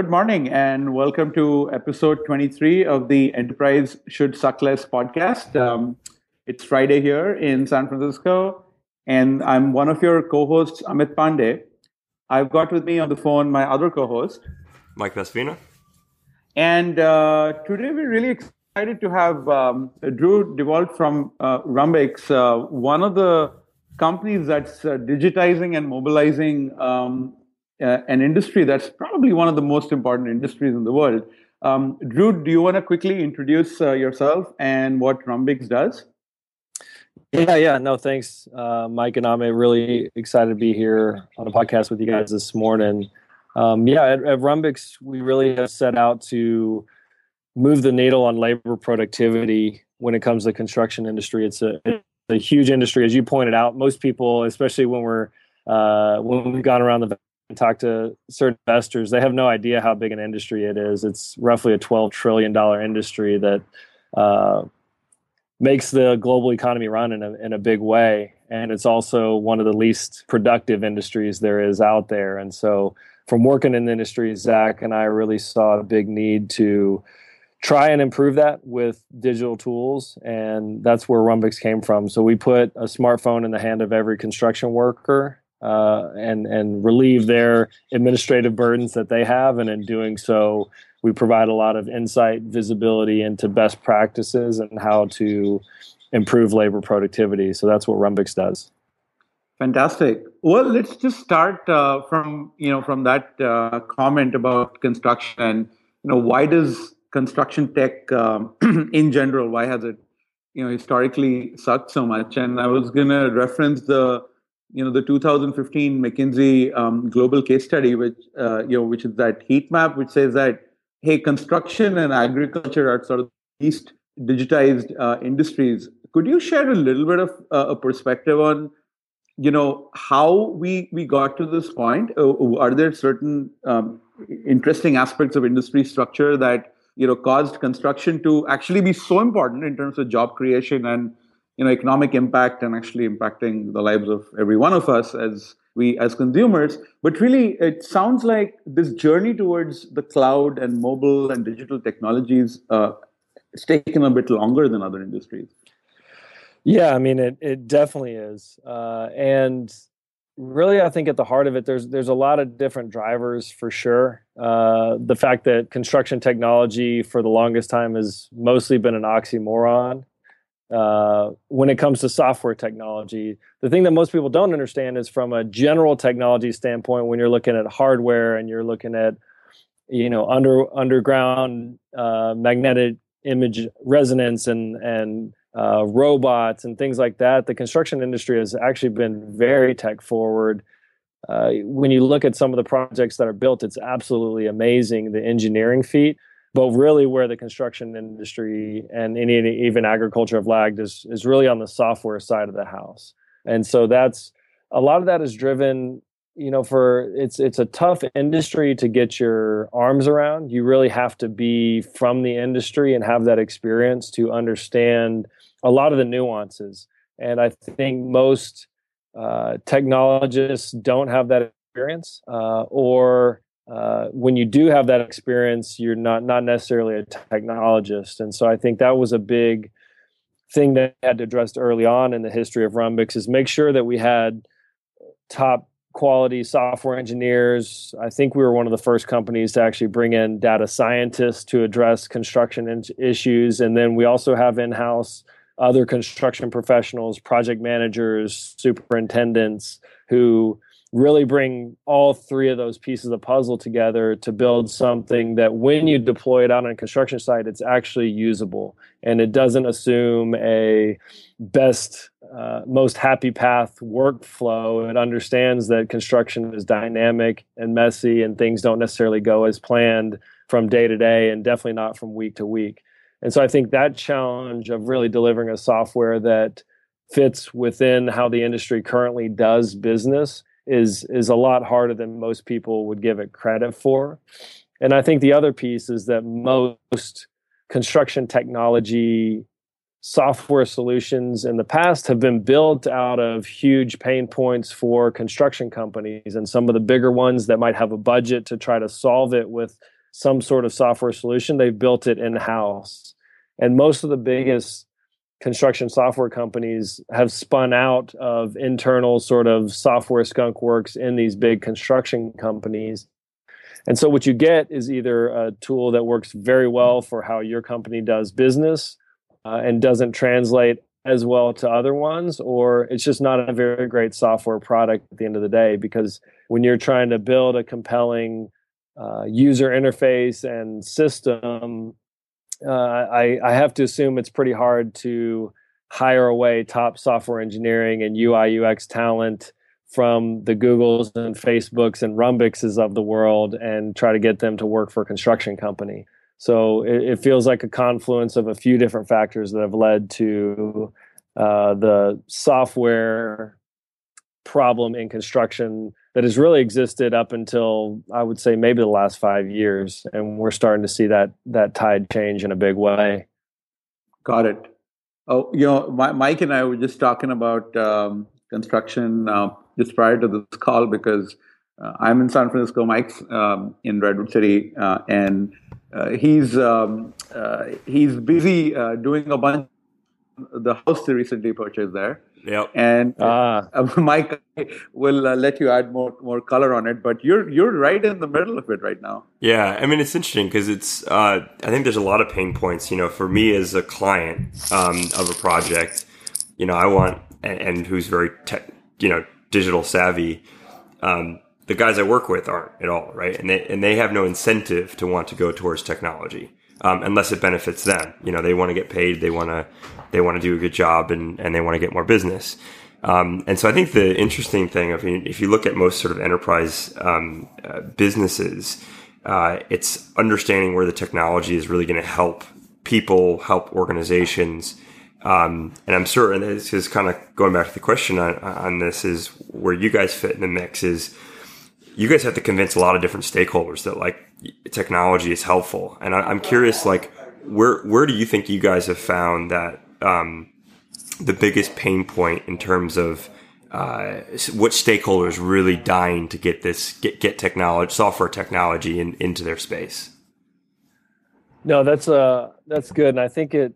Good morning and welcome to episode 23 of the Enterprise Should Suck Less podcast. Um, it's Friday here in San Francisco, and I'm one of your co hosts, Amit Pandey. I've got with me on the phone my other co host, Mike Vespina. And uh, today we're really excited to have um, Drew DeWalt from uh, Rhumbix, uh, one of the companies that's uh, digitizing and mobilizing um, uh, an industry that's probably one of the most important industries in the world. Um, Drew, do you want to quickly introduce uh, yourself and what Rhumbix does? Yeah, yeah, no, thanks, uh, Mike and I'm really excited to be here on a podcast with you guys this morning. Um, yeah, at, at Rhumbix, we really have set out to move the needle on labor productivity when it comes to the construction industry. It's a, it's a huge industry, as you pointed out. Most people, especially when we're uh, when we've gone around the and talked to certain investors, they have no idea how big an industry it is. It's roughly a twelve trillion dollar industry that uh, makes the global economy run in a in a big way, and it's also one of the least productive industries there is out there. And so, from working in the industry, Zach and I really saw a big need to try and improve that with digital tools and that's where Rhumbix came from so we put a smartphone in the hand of every construction worker uh, and and relieve their administrative burdens that they have. And in doing so we provide a lot of insight visibility into best practices and how to improve labor productivity. So that's what Rhumbix does. Fantastic. Well let's just start uh, from you know from that uh, comment about construction. You know why does construction tech um, in general why has it you know historically sucked so much? And i was going to reference the you know the 2015 mckinsey um, global case study which uh, you know which is that heat map which says that hey construction and agriculture are sort of least digitized uh, industries. Could you share a little bit of uh, a perspective on you know how we we got to this point? Uh, are there certain um, interesting aspects of industry structure that you know caused construction to actually be so important in terms of job creation and you know economic impact and actually impacting the lives of every one of us as we as consumers. But really it sounds like this journey towards the cloud and mobile and digital technologies uh, it's taken a bit longer than other industries. Yeah i mean it, it definitely is. Uh, and really i think at the heart of it there's there's a lot of different drivers for sure. Uh, the fact that construction technology for the longest time has mostly been an oxymoron uh, when it comes to software technology the thing that most people don't understand is from a general technology standpoint when you're looking at hardware and you're looking at you know under underground uh, magnetic image resonance and and uh, robots and things like that. The construction industry has actually been very tech forward. Uh, when you look at some of the projects that are built, it's absolutely amazing the engineering feat. But really, where the construction industry and any, even agriculture have lagged is is really on the software side of the house. And so that's a lot of that is driven you know for it's it's a tough industry to get your arms around you really have to be from the industry and have that experience to understand a lot of the nuances and i think most uh, technologists don't have that experience uh, or uh, when you do have that experience you're not not necessarily a technologist and so i think that was a big thing that I had addressed early on in the history of Rhumbix is make sure that we had top quality software engineers. I think we were one of the first companies to actually bring in data scientists to address construction issues. And then we also have in house other construction professionals, project managers, superintendents who really bring all three of those pieces of the puzzle together to build something that when you deploy it out on a construction site it's actually usable. And it doesn't assume a best uh, most happy path workflow. It understands that construction is dynamic and messy and things don't necessarily go as planned from day to day and definitely not from week to week. And so i think that challenge of really delivering a software that fits within how the industry currently does business is is a lot harder than most people would give it credit for. And I think the other piece is that most construction technology software solutions in the past have been built out of huge pain points for construction companies and some of the bigger ones that might have a budget to try to solve it with some sort of software solution, they've built it in house. And most of the biggest construction software companies have spun out of internal sort of software skunk works in these big construction companies. And so what you get is either a tool that works very well for how your company does business uh, and doesn't translate as well to other ones, or it's just not a very great software product at the end of the day. Because when you're trying to build a compelling uh, user interface and system, uh, I, I have to assume it's pretty hard to hire away top software engineering and UI UX talent from the Googles and Facebooks and Rhumbixes of the world and try to get them to work for a construction company. So it, it feels like a confluence of a few different factors that have led to uh, the software problem in construction that has really existed up until I would say maybe the last five years, and we're starting to see that that tide change in a big way. Got it. Oh, you know, Mike and I were just talking about um, construction uh, just prior to this call because uh, I'm in San Francisco, Mike's um, in Redwood City, uh, and uh, he's um, uh, he's busy uh, doing a bunch the house they recently purchased there. Yep. And ah. Mike will uh, let you add more more color on it, but you're you're right in the middle of it right now. Yeah, I mean it's interesting because it's uh, I think there's a lot of pain points. You know, for me as a client um, of a project, you know, I want and, and who's very te- you know digital savvy. Um, the guys I work with aren't at all, right? And they and they have no incentive to want to go towards technology um, unless it benefits them. You know, they want to get paid, they want to they want to do a good job, and and they want to get more business. Um, and so I think the interesting thing, if you, if you look at most sort of enterprise um, uh, businesses, uh, it's understanding where the technology is really going to help people, help organizations. Um, and I'm and this is kind of going back to the question on, on this is where you guys fit in the mix is you guys have to convince a lot of different stakeholders that like technology is helpful. And I, am curious, like, where where do you think you guys have found that um, the biggest pain point in terms of uh, what stakeholders really dying to get this get get technology software technology in, into their space? No, that's uh that's good, and I think it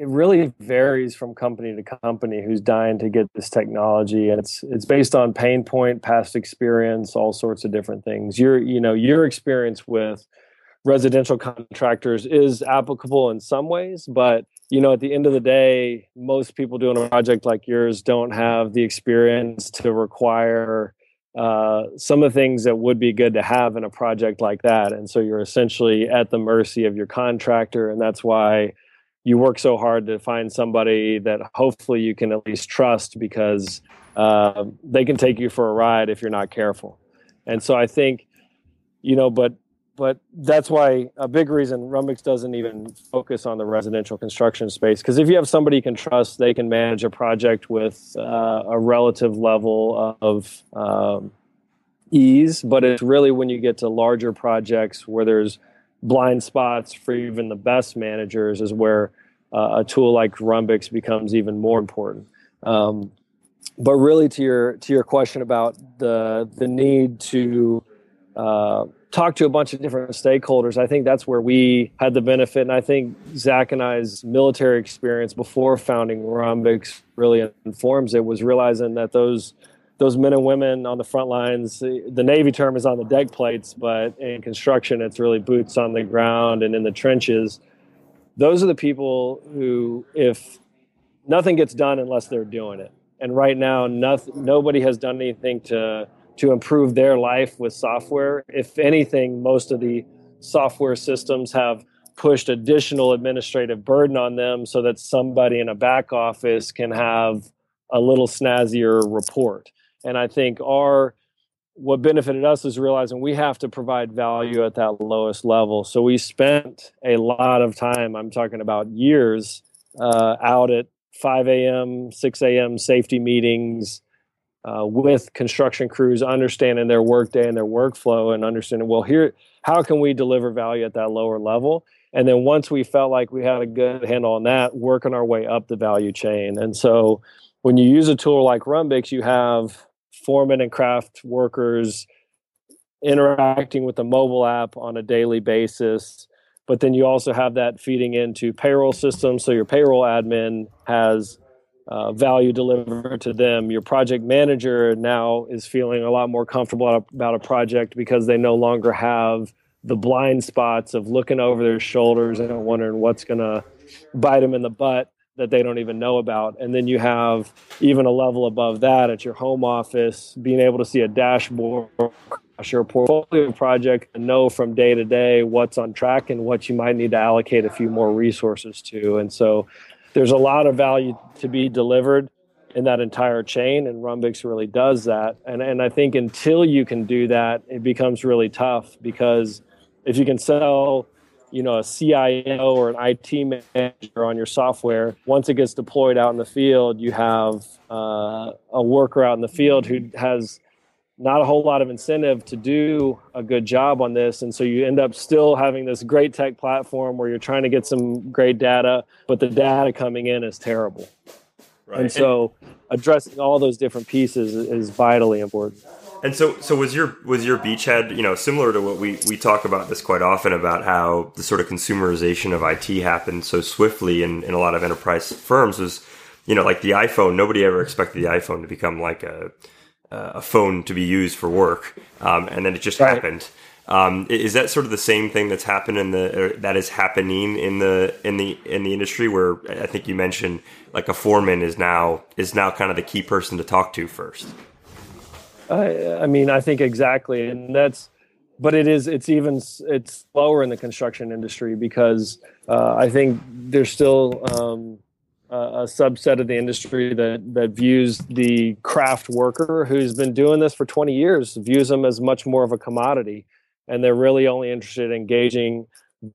it really varies from company to company who's dying to get this technology. And it's it's based on pain point past experience all sorts of different things. Your you know your experience with residential contractors is applicable in some ways but you know at the end of the day most people doing a project like yours don't have the experience to require uh, some of the things that would be good to have in a project like that. And so you're essentially at the mercy of your contractor. And that's why you work so hard to find somebody that hopefully you can at least trust because uh, they can take you for a ride if you're not careful. And so I think, you know, but but that's why a big reason Rhumbix doesn't even focus on the residential construction space because if you have somebody you can trust, they can manage a project with uh, a relative level of um, ease. But it's really when you get to larger projects where there's blind spots for even the best managers is where uh, a tool like Rhumbix becomes even more important. Um, but really, to your to your question about the the need to uh, talk to a bunch of different stakeholders, I think that's where we had the benefit, and I think Zach and I's military experience before founding Rhumbix really informs it. Was realizing that those those men and women on the front lines, eh, the Navy term is on the deck plates, but in construction, it's really boots on the ground and in the trenches. Those are the people who, if nothing gets done unless they're doing it. And right now, nothing, nobody has done anything to to improve their life with software. If anything, most of the software systems have pushed additional administrative burden on them so that somebody in a back office can have a little snazzier report. And I think our what benefited us is realizing we have to provide value at that lowest level. So we spent a lot of time, I'm talking about years, uh, out at 5 a.m., 6 a.m. safety meetings uh, with construction crews, understanding their workday and their workflow, and understanding, well, here, how can we deliver value at that lower level? And then once we felt like we had a good handle on that, working our way up the value chain. And so when you use a tool like Rhumbix, you have foremen and craft workers interacting with the mobile app on a daily basis. But then you also have that feeding into payroll systems. So your payroll admin has uh, value delivered to them. Your project manager now is feeling a lot more comfortable about a project because they no longer have the blind spots of looking over their shoulders and wondering what's going to bite them in the butt that they don't even know about. And then you have even a level above that at your home office, being able to see a dashboard your portfolio project and know from day to day what's on track and what you might need to allocate a few more resources to. And so there's a lot of value to be delivered in that entire chain and Rhumbix really does that. And and I think until you can do that, it becomes really tough because if you can sell you know a CIO or an IT manager on your software. Once it gets deployed out in the field, you have uh, a worker out in the field who has not a whole lot of incentive to do a good job on this, and so you end up still having this great tech platform where you're trying to get some great data, but the data coming in is terrible. Right. And so addressing all those different pieces is vitally important. And so, so was your was your beachhead, you know, similar to what we we talk about this quite often about how the sort of consumerization of IT happened so swiftly in, in a lot of enterprise firms was, you know, like the iPhone. Nobody ever expected the iPhone to become like a a phone to be used for work, um, and then it just right. happened. Um, is that sort of the same thing that's happened in the that is happening in the in the in the industry where I think you mentioned like a foreman is now is now kind of the key person to talk to first. I, I mean, I think exactly, and that's, but it is, it's even, it's slower in the construction industry because uh, I think there's still um, a, a subset of the industry that that views the craft worker who's been doing this for 20 years views them as much more of a commodity, and they're really only interested in engaging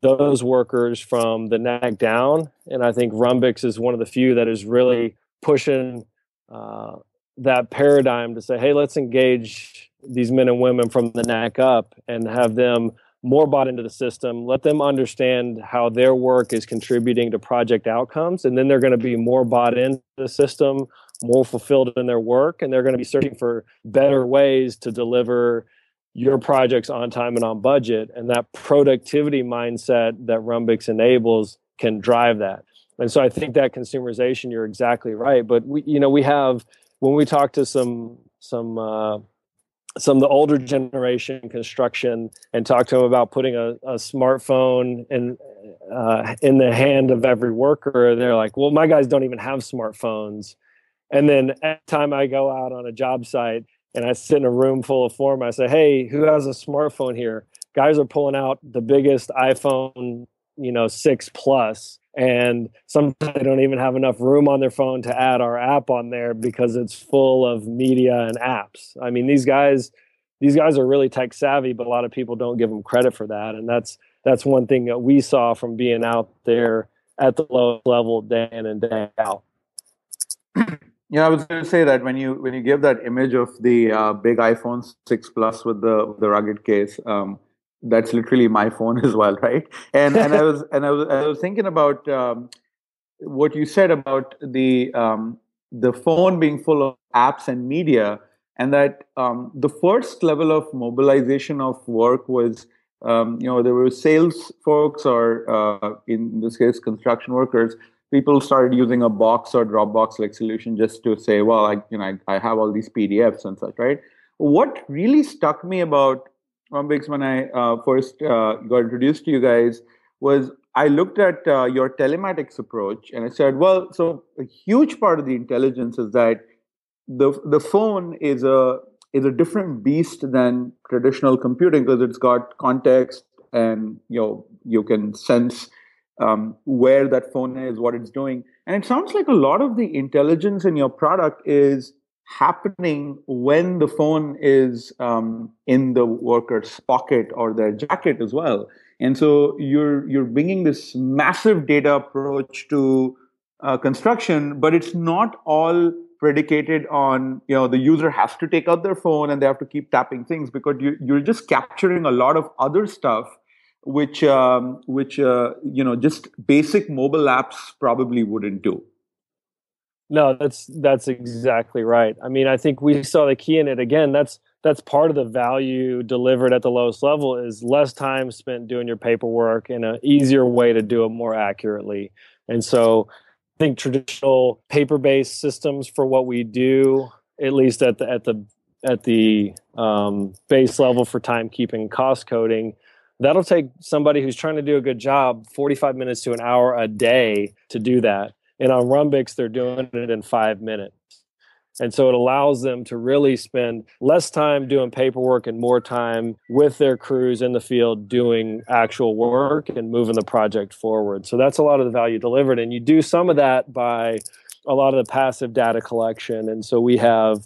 those workers from the neck down. And I think Rhumbix is one of the few that is really pushing uh, that paradigm to say, hey, let's engage these men and women from the neck up and have them more bought into the system. Let them understand how their work is contributing to project outcomes. And then they're going to be more bought into the system, more fulfilled in their work. And they're going to be searching for better ways to deliver your projects on time and on budget. And that productivity mindset that Rhumbix enables can drive that. And so I think that consumerization, you're exactly right. But we, you know, we have when we talk to some some uh, some of the older generation construction and talk to them about putting a, a smartphone in uh, in the hand of every worker, they're like, "Well, my guys don't even have smartphones." And then every time I go out on a job site and I sit in a room full of form, I say, "Hey, who has a smartphone here?" Guys are pulling out the biggest iPhone, you know, six plus, and sometimes they don't even have enough room on their phone to add our app on there because it's full of media and apps. I mean, these guys these guys are really tech savvy, but a lot of people don't give them credit for that, and that's that's one thing that we saw from being out there at the lowest level day in and day out. Yeah, I was going to say that when you when you give that image of the uh, big iPhone six plus with the the rugged case, um, that's literally my phone as well, right? And and I was and I was I was thinking about um, what you said about the um, the phone being full of apps and media, and that um, the first level of mobilization of work was. Um, you know, there were sales folks, or uh, in this case, construction workers. People started using a box or Dropbox like solution just to say, "Well, I, you know, I, I have all these PDFs and such." Right? What really stuck me about Rhumbix when I uh, first uh, got introduced to you guys was I looked at uh, your telematics approach and I said, well, so a huge part of the intelligence is that the the phone is a is a different beast than traditional computing because it's got context and you know you can sense um, where that phone is, what it's doing, and it sounds like a lot of the intelligence in your product is happening when the phone is um, in the worker's pocket or their jacket as well. And so you're you're bringing this massive data approach to uh, construction, but it's not all predicated on you know the user has to take out their phone and they have to keep tapping things because you, you're just capturing a lot of other stuff which um, which uh, you know just basic mobile apps probably wouldn't do no, that's that's exactly right. I mean, I think we saw the key in it again. That's that's part of the value delivered at the lowest level is less time spent doing your paperwork and an easier way to do it more accurately. And so I think traditional paper-based systems for what we do, at least at the at the at the um, base level for timekeeping, cost coding, that'll take somebody who's trying to do a good job 45 minutes to an hour a day to do that. And on Rhumbix, they're doing it in five minutes. And so it allows them to really spend less time doing paperwork and more time with their crews in the field doing actual work and moving the project forward. So that's a lot of the value delivered. And you do some of that by a lot of the passive data collection. And so we have,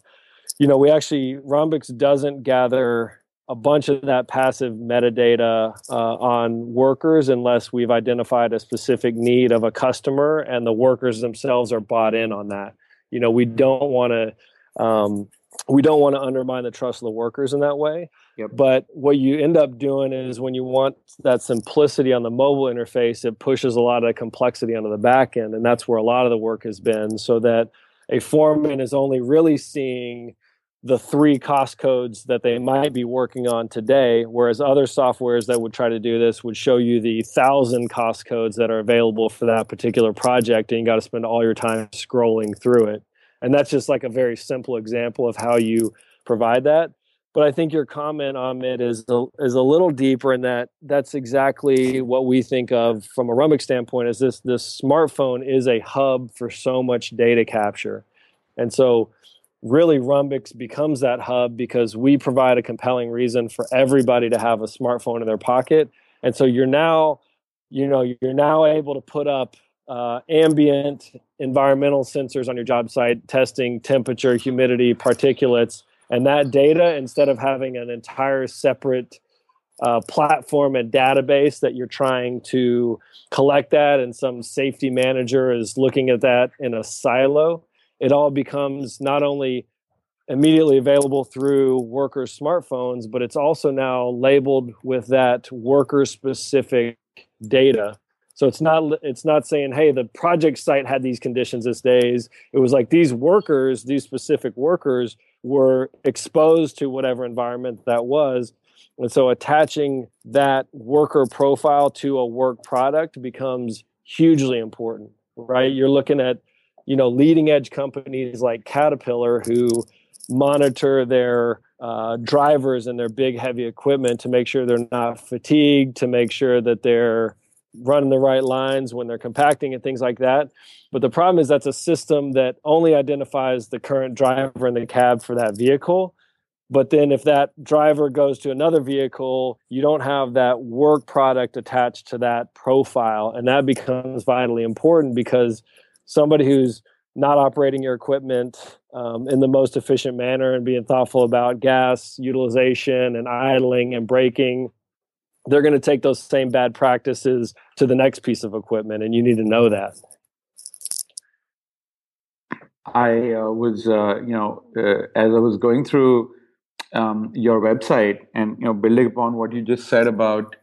you know, we actually, Rhumbix doesn't gather a bunch of that passive metadata uh, on workers unless we've identified a specific need of a customer and the workers themselves are bought in on that. You know, we don't want to um, we don't want to undermine the trust of the workers in that way. Yep. But what you end up doing is when you want that simplicity on the mobile interface, it pushes a lot of complexity onto the back end, and that's where a lot of the work has been. So that a foreman is only really seeing the three cost codes that they might be working on today, whereas other softwares that would try to do this would show you the thousand cost codes that are available for that particular project, and you got to spend all your time scrolling through it. And that's just like a very simple example of how you provide that. But I think your comment on it is a, is a little deeper in that that's exactly what we think of from a Rhumbix standpoint. Is this this smartphone is a hub for so much data capture, and so really Rhumbix becomes that hub because we provide a compelling reason for everybody to have a smartphone in their pocket. And so you're now, you know, you're now able to put up uh, ambient environmental sensors on your job site, testing temperature, humidity, particulates, and that data instead of having an entire separate uh, platform and database that you're trying to collect that, and some safety manager is looking at that in a silo it all becomes not only immediately available through workers' smartphones, but it's also now labeled with that worker specific data. So it's not it's not saying, hey, the project site had these conditions this days. It was like these workers, these specific workers were exposed to whatever environment that was. And so attaching that worker profile to a work product becomes hugely important, right? You're looking at you know leading edge companies like Caterpillar who monitor their uh, drivers and their big heavy equipment to make sure they're not fatigued, to make sure that they're running the right lines when they're compacting and things like that. But the problem is that's a system that only identifies the current driver in the cab for that vehicle. But then if that driver goes to another vehicle, you don't have that work product attached to that profile. And that becomes vitally important because somebody who's not operating your equipment um, in the most efficient manner and being thoughtful about gas utilization and idling and braking they're going to take those same bad practices to the next piece of equipment and you need to know that. I uh, was uh, you know uh, as i was going through um, your website and you know building upon what you just said about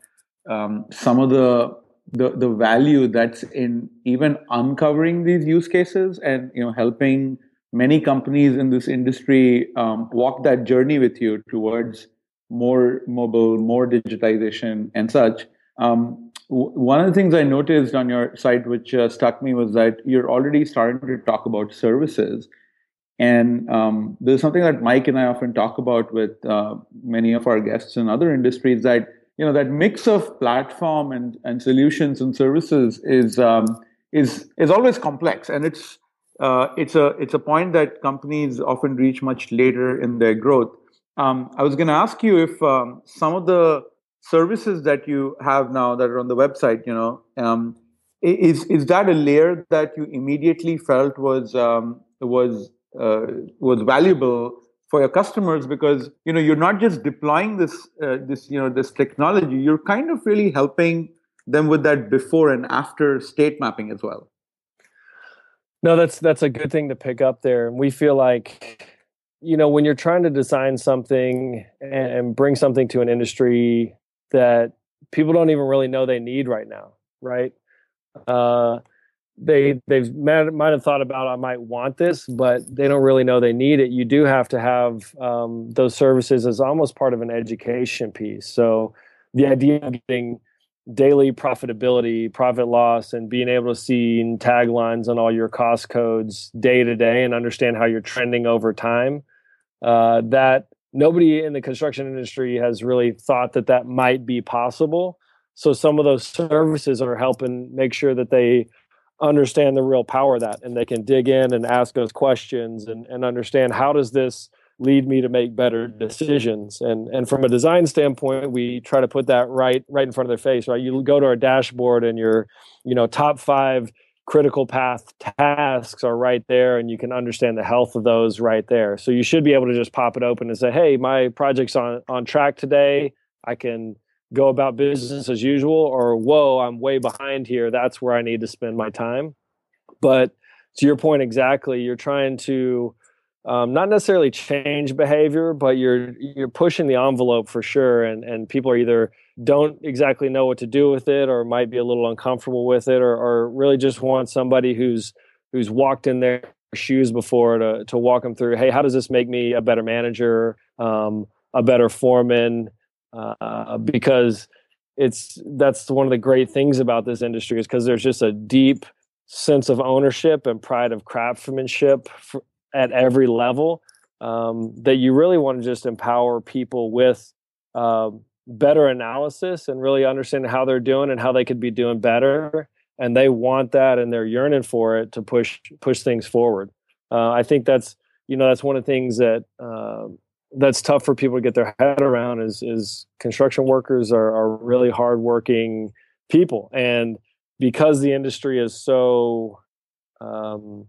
um, some of the the the value that's in even uncovering these use cases and you know helping many companies in this industry um, walk that journey with you towards more mobile, more digitization, and such. Um, w- one of the things I noticed on your site, which uh, struck me, was that you're already starting to talk about services. And um, there's something that Mike and I often talk about with uh, many of our guests in other industries that you know that mix of platform and, and solutions and services is um, is is always complex and it's uh, it's a it's a point that companies often reach much later in their growth. Um, I was going to ask you if um, some of the services that you have now that are on the website, you know, um, is is that a layer that you immediately felt was um, was uh, was valuable for your customers because you know you're not just deploying this uh, this you know this technology you're kind of really helping them with that before and after state mapping as well. No that's that's a good thing to pick up there. And we feel like you know when you're trying to design something and bring something to an industry that people don't even really know they need right now right? Uh, they they've might, might have thought about I might want this, but they don't really know they need it. You do have to have um, those services as almost part of an education piece. So the idea of getting daily profitability, profit loss, and being able to see taglines on all your cost codes day to day and understand how you're trending over time. Uh, that nobody in the construction industry has really thought that that might be possible. So some of those services are helping make sure that they understand the real power of that and they can dig in and ask those questions and, and understand how does this lead me to make better decisions. And and from a design standpoint we try to put that right right in front of their face right? You go to our dashboard and your you know top five critical path tasks are right there and you can understand the health of those right there. So you should be able to just pop it open and say hey my project's on on track today. I can go about business as usual or whoa i'm way behind here that's where i need to spend my time but to your point exactly you're trying to um, not necessarily change behavior, but you're you're pushing the envelope for sure, and and people are either don't exactly know what to do with it, or might be a little uncomfortable with it, or, or really just want somebody who's who's walked in their shoes before to to walk them through. Hey, how does this make me a better manager, um, a better foreman? Uh, because it's that's one of the great things about this industry is because there's just a deep sense of ownership and pride of craftsmanship for, at every level um, that you really want to just empower people with uh, better analysis and really understand how they're doing and how they could be doing better and they want that and they're yearning for it to push push things forward. Uh, i think that's you know that's one of the things that uh, that's tough for people to get their head around is is construction workers are, are really hardworking people. And because the industry is so um,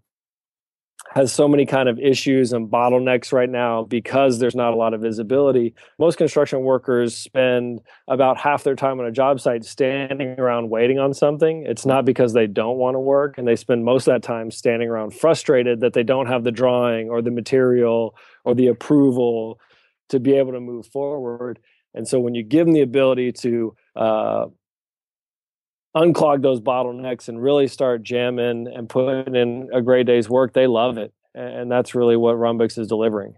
has so many kind of issues and bottlenecks right now because there's not a lot of visibility. Most construction workers spend about half their time on a job site standing around waiting on something. It's not because they don't want to work and they spend most of that time standing around frustrated that they don't have the drawing or the material or the approval to be able to move forward. And so when you give them the ability to uh, unclog those bottlenecks and really start jamming and putting in a great day's work, they love it, and that's really what Rhumbix is delivering.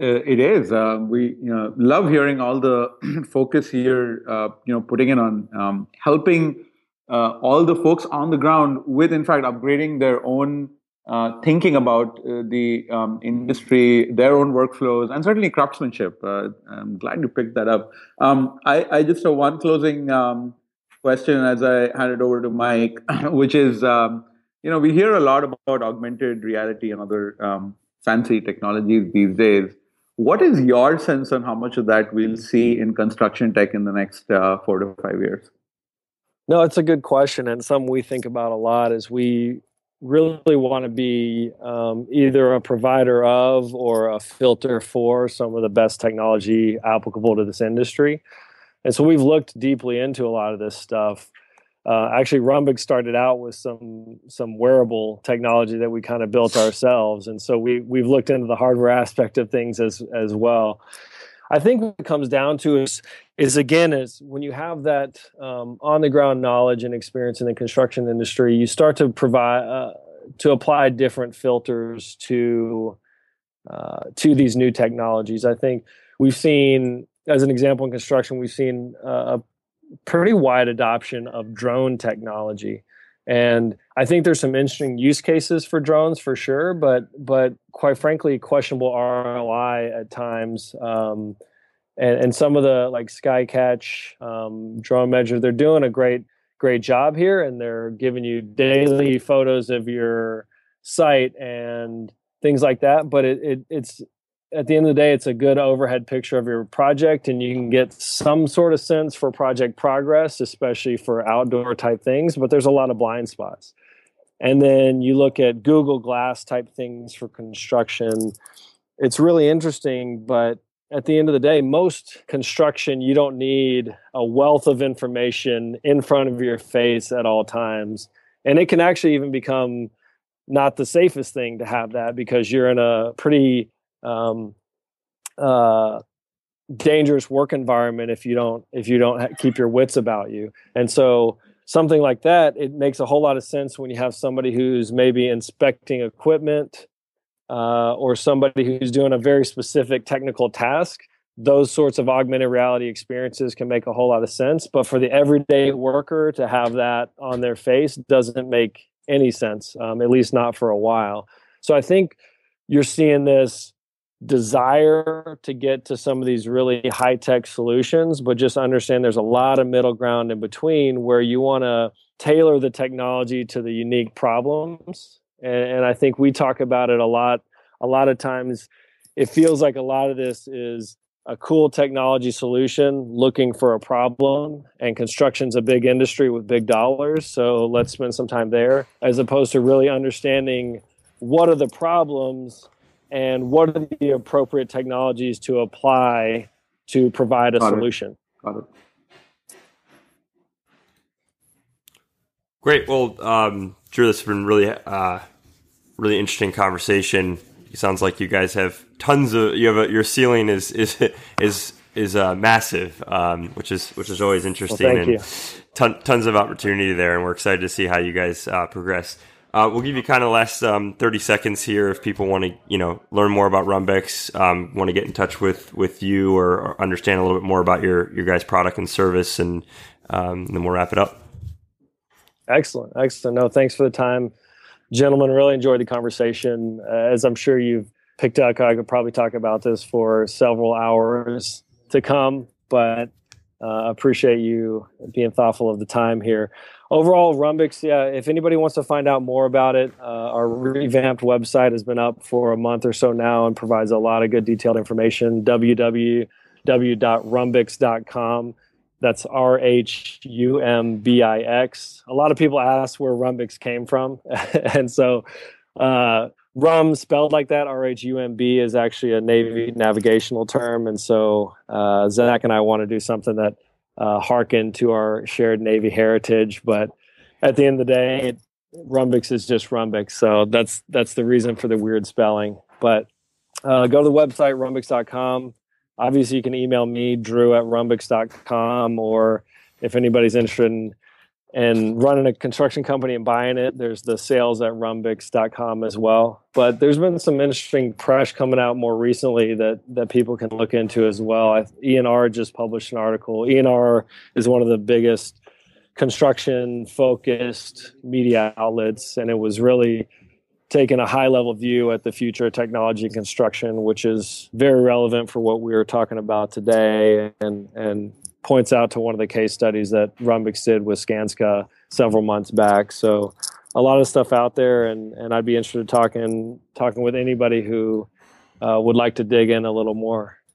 Uh, it is. Uh, we you know, love hearing all the focus here. Uh, you know, putting in on um, helping uh, all the folks on the ground with, in fact, upgrading their own uh, thinking about uh, the um, industry, their own workflows, and certainly craftsmanship. I'm glad you picked that up. Um, I, I, just have one closing um, question as I hand it over to Mike, which is, um, you know, we hear a lot about augmented reality and other um, fancy technologies these days. What is your sense on how much of that we'll see in construction tech in the next uh, four to five years? No, it's a good question and something we think about a lot as we really want to be um, either a provider of or a filter for some of the best technology applicable to this industry. And so we've looked deeply into a lot of this stuff. Uh, actually, Rhumbix started out with some some wearable technology that we kind of built ourselves, and so we we've looked into the hardware aspect of things as as well. I think what it comes down to is is again is when you have that um, on the ground knowledge and experience in the construction industry, you start to provide uh, to apply different filters to uh, to these new technologies. I think we've seen as an example in construction, we've seen uh, a pretty wide adoption of drone technology. And I think there's some interesting use cases for drones for sure, but but quite frankly, questionable ROI at times. Um, and, and some of the like Skycatch, um, Drone Measure, they're doing a great great job here, and they're giving you daily photos of your site and things like that. But it, it it's at the end of the day, it's a good overhead picture of your project, and you can get some sort of sense for project progress, especially for outdoor type things. But there's a lot of blind spots. And then you look at Google Glass type things for construction. It's really interesting, but at the end of the day, most construction, you don't need a wealth of information in front of your face at all times. And it can actually even become not the safest thing to have that because you're in a pretty um, uh, dangerous work environment if you don't if you don't keep your wits about you. And so something like that, it makes a whole lot of sense when you have somebody who's maybe inspecting equipment uh, or somebody who's doing a very specific technical task. Those sorts of augmented reality experiences can make a whole lot of sense. But for the everyday worker to have that on their face doesn't make any sense, um, at least not for a while. So I think you're seeing this desire to get to some of these really high tech solutions, but just understand there's a lot of middle ground in between where you want to tailor the technology to the unique problems. And, and, I think we talk about it a lot. A lot of times, it feels like a lot of this is a cool technology solution looking for a problem, and construction's a big industry with big dollars. So let's spend some time there, as opposed to really understanding what are the problems and what are the appropriate technologies to apply to provide a Got solution. It. Got it. Great. Well, um, Drew, this has been really, uh, really interesting conversation. It sounds like you guys have tons of you have a, your ceiling is is is is uh, massive, um, which is which is always interesting well, and ton, tons of opportunity there, and we're excited to see how you guys uh, progress. Uh, we'll give you kind of last um, 30 seconds here if people want to, you know, learn more about Rhumbix, um, want to get in touch with, with you or, or, understand a little bit more about your, your guys' product and service, and, um, and then we'll wrap it up. Excellent. Excellent. No, thanks for the time. Gentlemen, really enjoyed the conversation. Uh, as I'm sure you've picked up, I could probably talk about this for several hours to come, but uh, appreciate you being thoughtful of the time here overall Rhumbix, yeah, if anybody wants to find out more about it, uh, our revamped website has been up for a month or so now and provides a lot of good detailed information. www.rhumbix.com. That's R H U M B I X. A lot of people ask where Rhumbix came from. and so, uh, Rhumb spelled like that, R H U M B, is actually a Navy navigational term. And so, uh, Zach and I want to do something that uh, hearken to our shared Navy heritage. But at the end of the day, it, Rhumbix is just Rhumbix. So that's that's the reason for the weird spelling. But uh, go to the website, rhumbix.com. Obviously, you can email me, drew at rhumbix.com, or if anybody's interested in and running a construction company and buying it. There's the sales at rhumbix.com as well. But there's been some interesting press coming out more recently that that people can look into as well. I, ENR just published an article. ENR is one of the biggest construction focused media outlets and it was really taking a high level view at the future of technology and construction which is very relevant for what we are talking about today and and points out to one of the case studies that Rhumbix did with Skanska several months back. So a lot of stuff out there, and, and I'd be interested in talking talking with anybody who uh, would like to dig in a little more.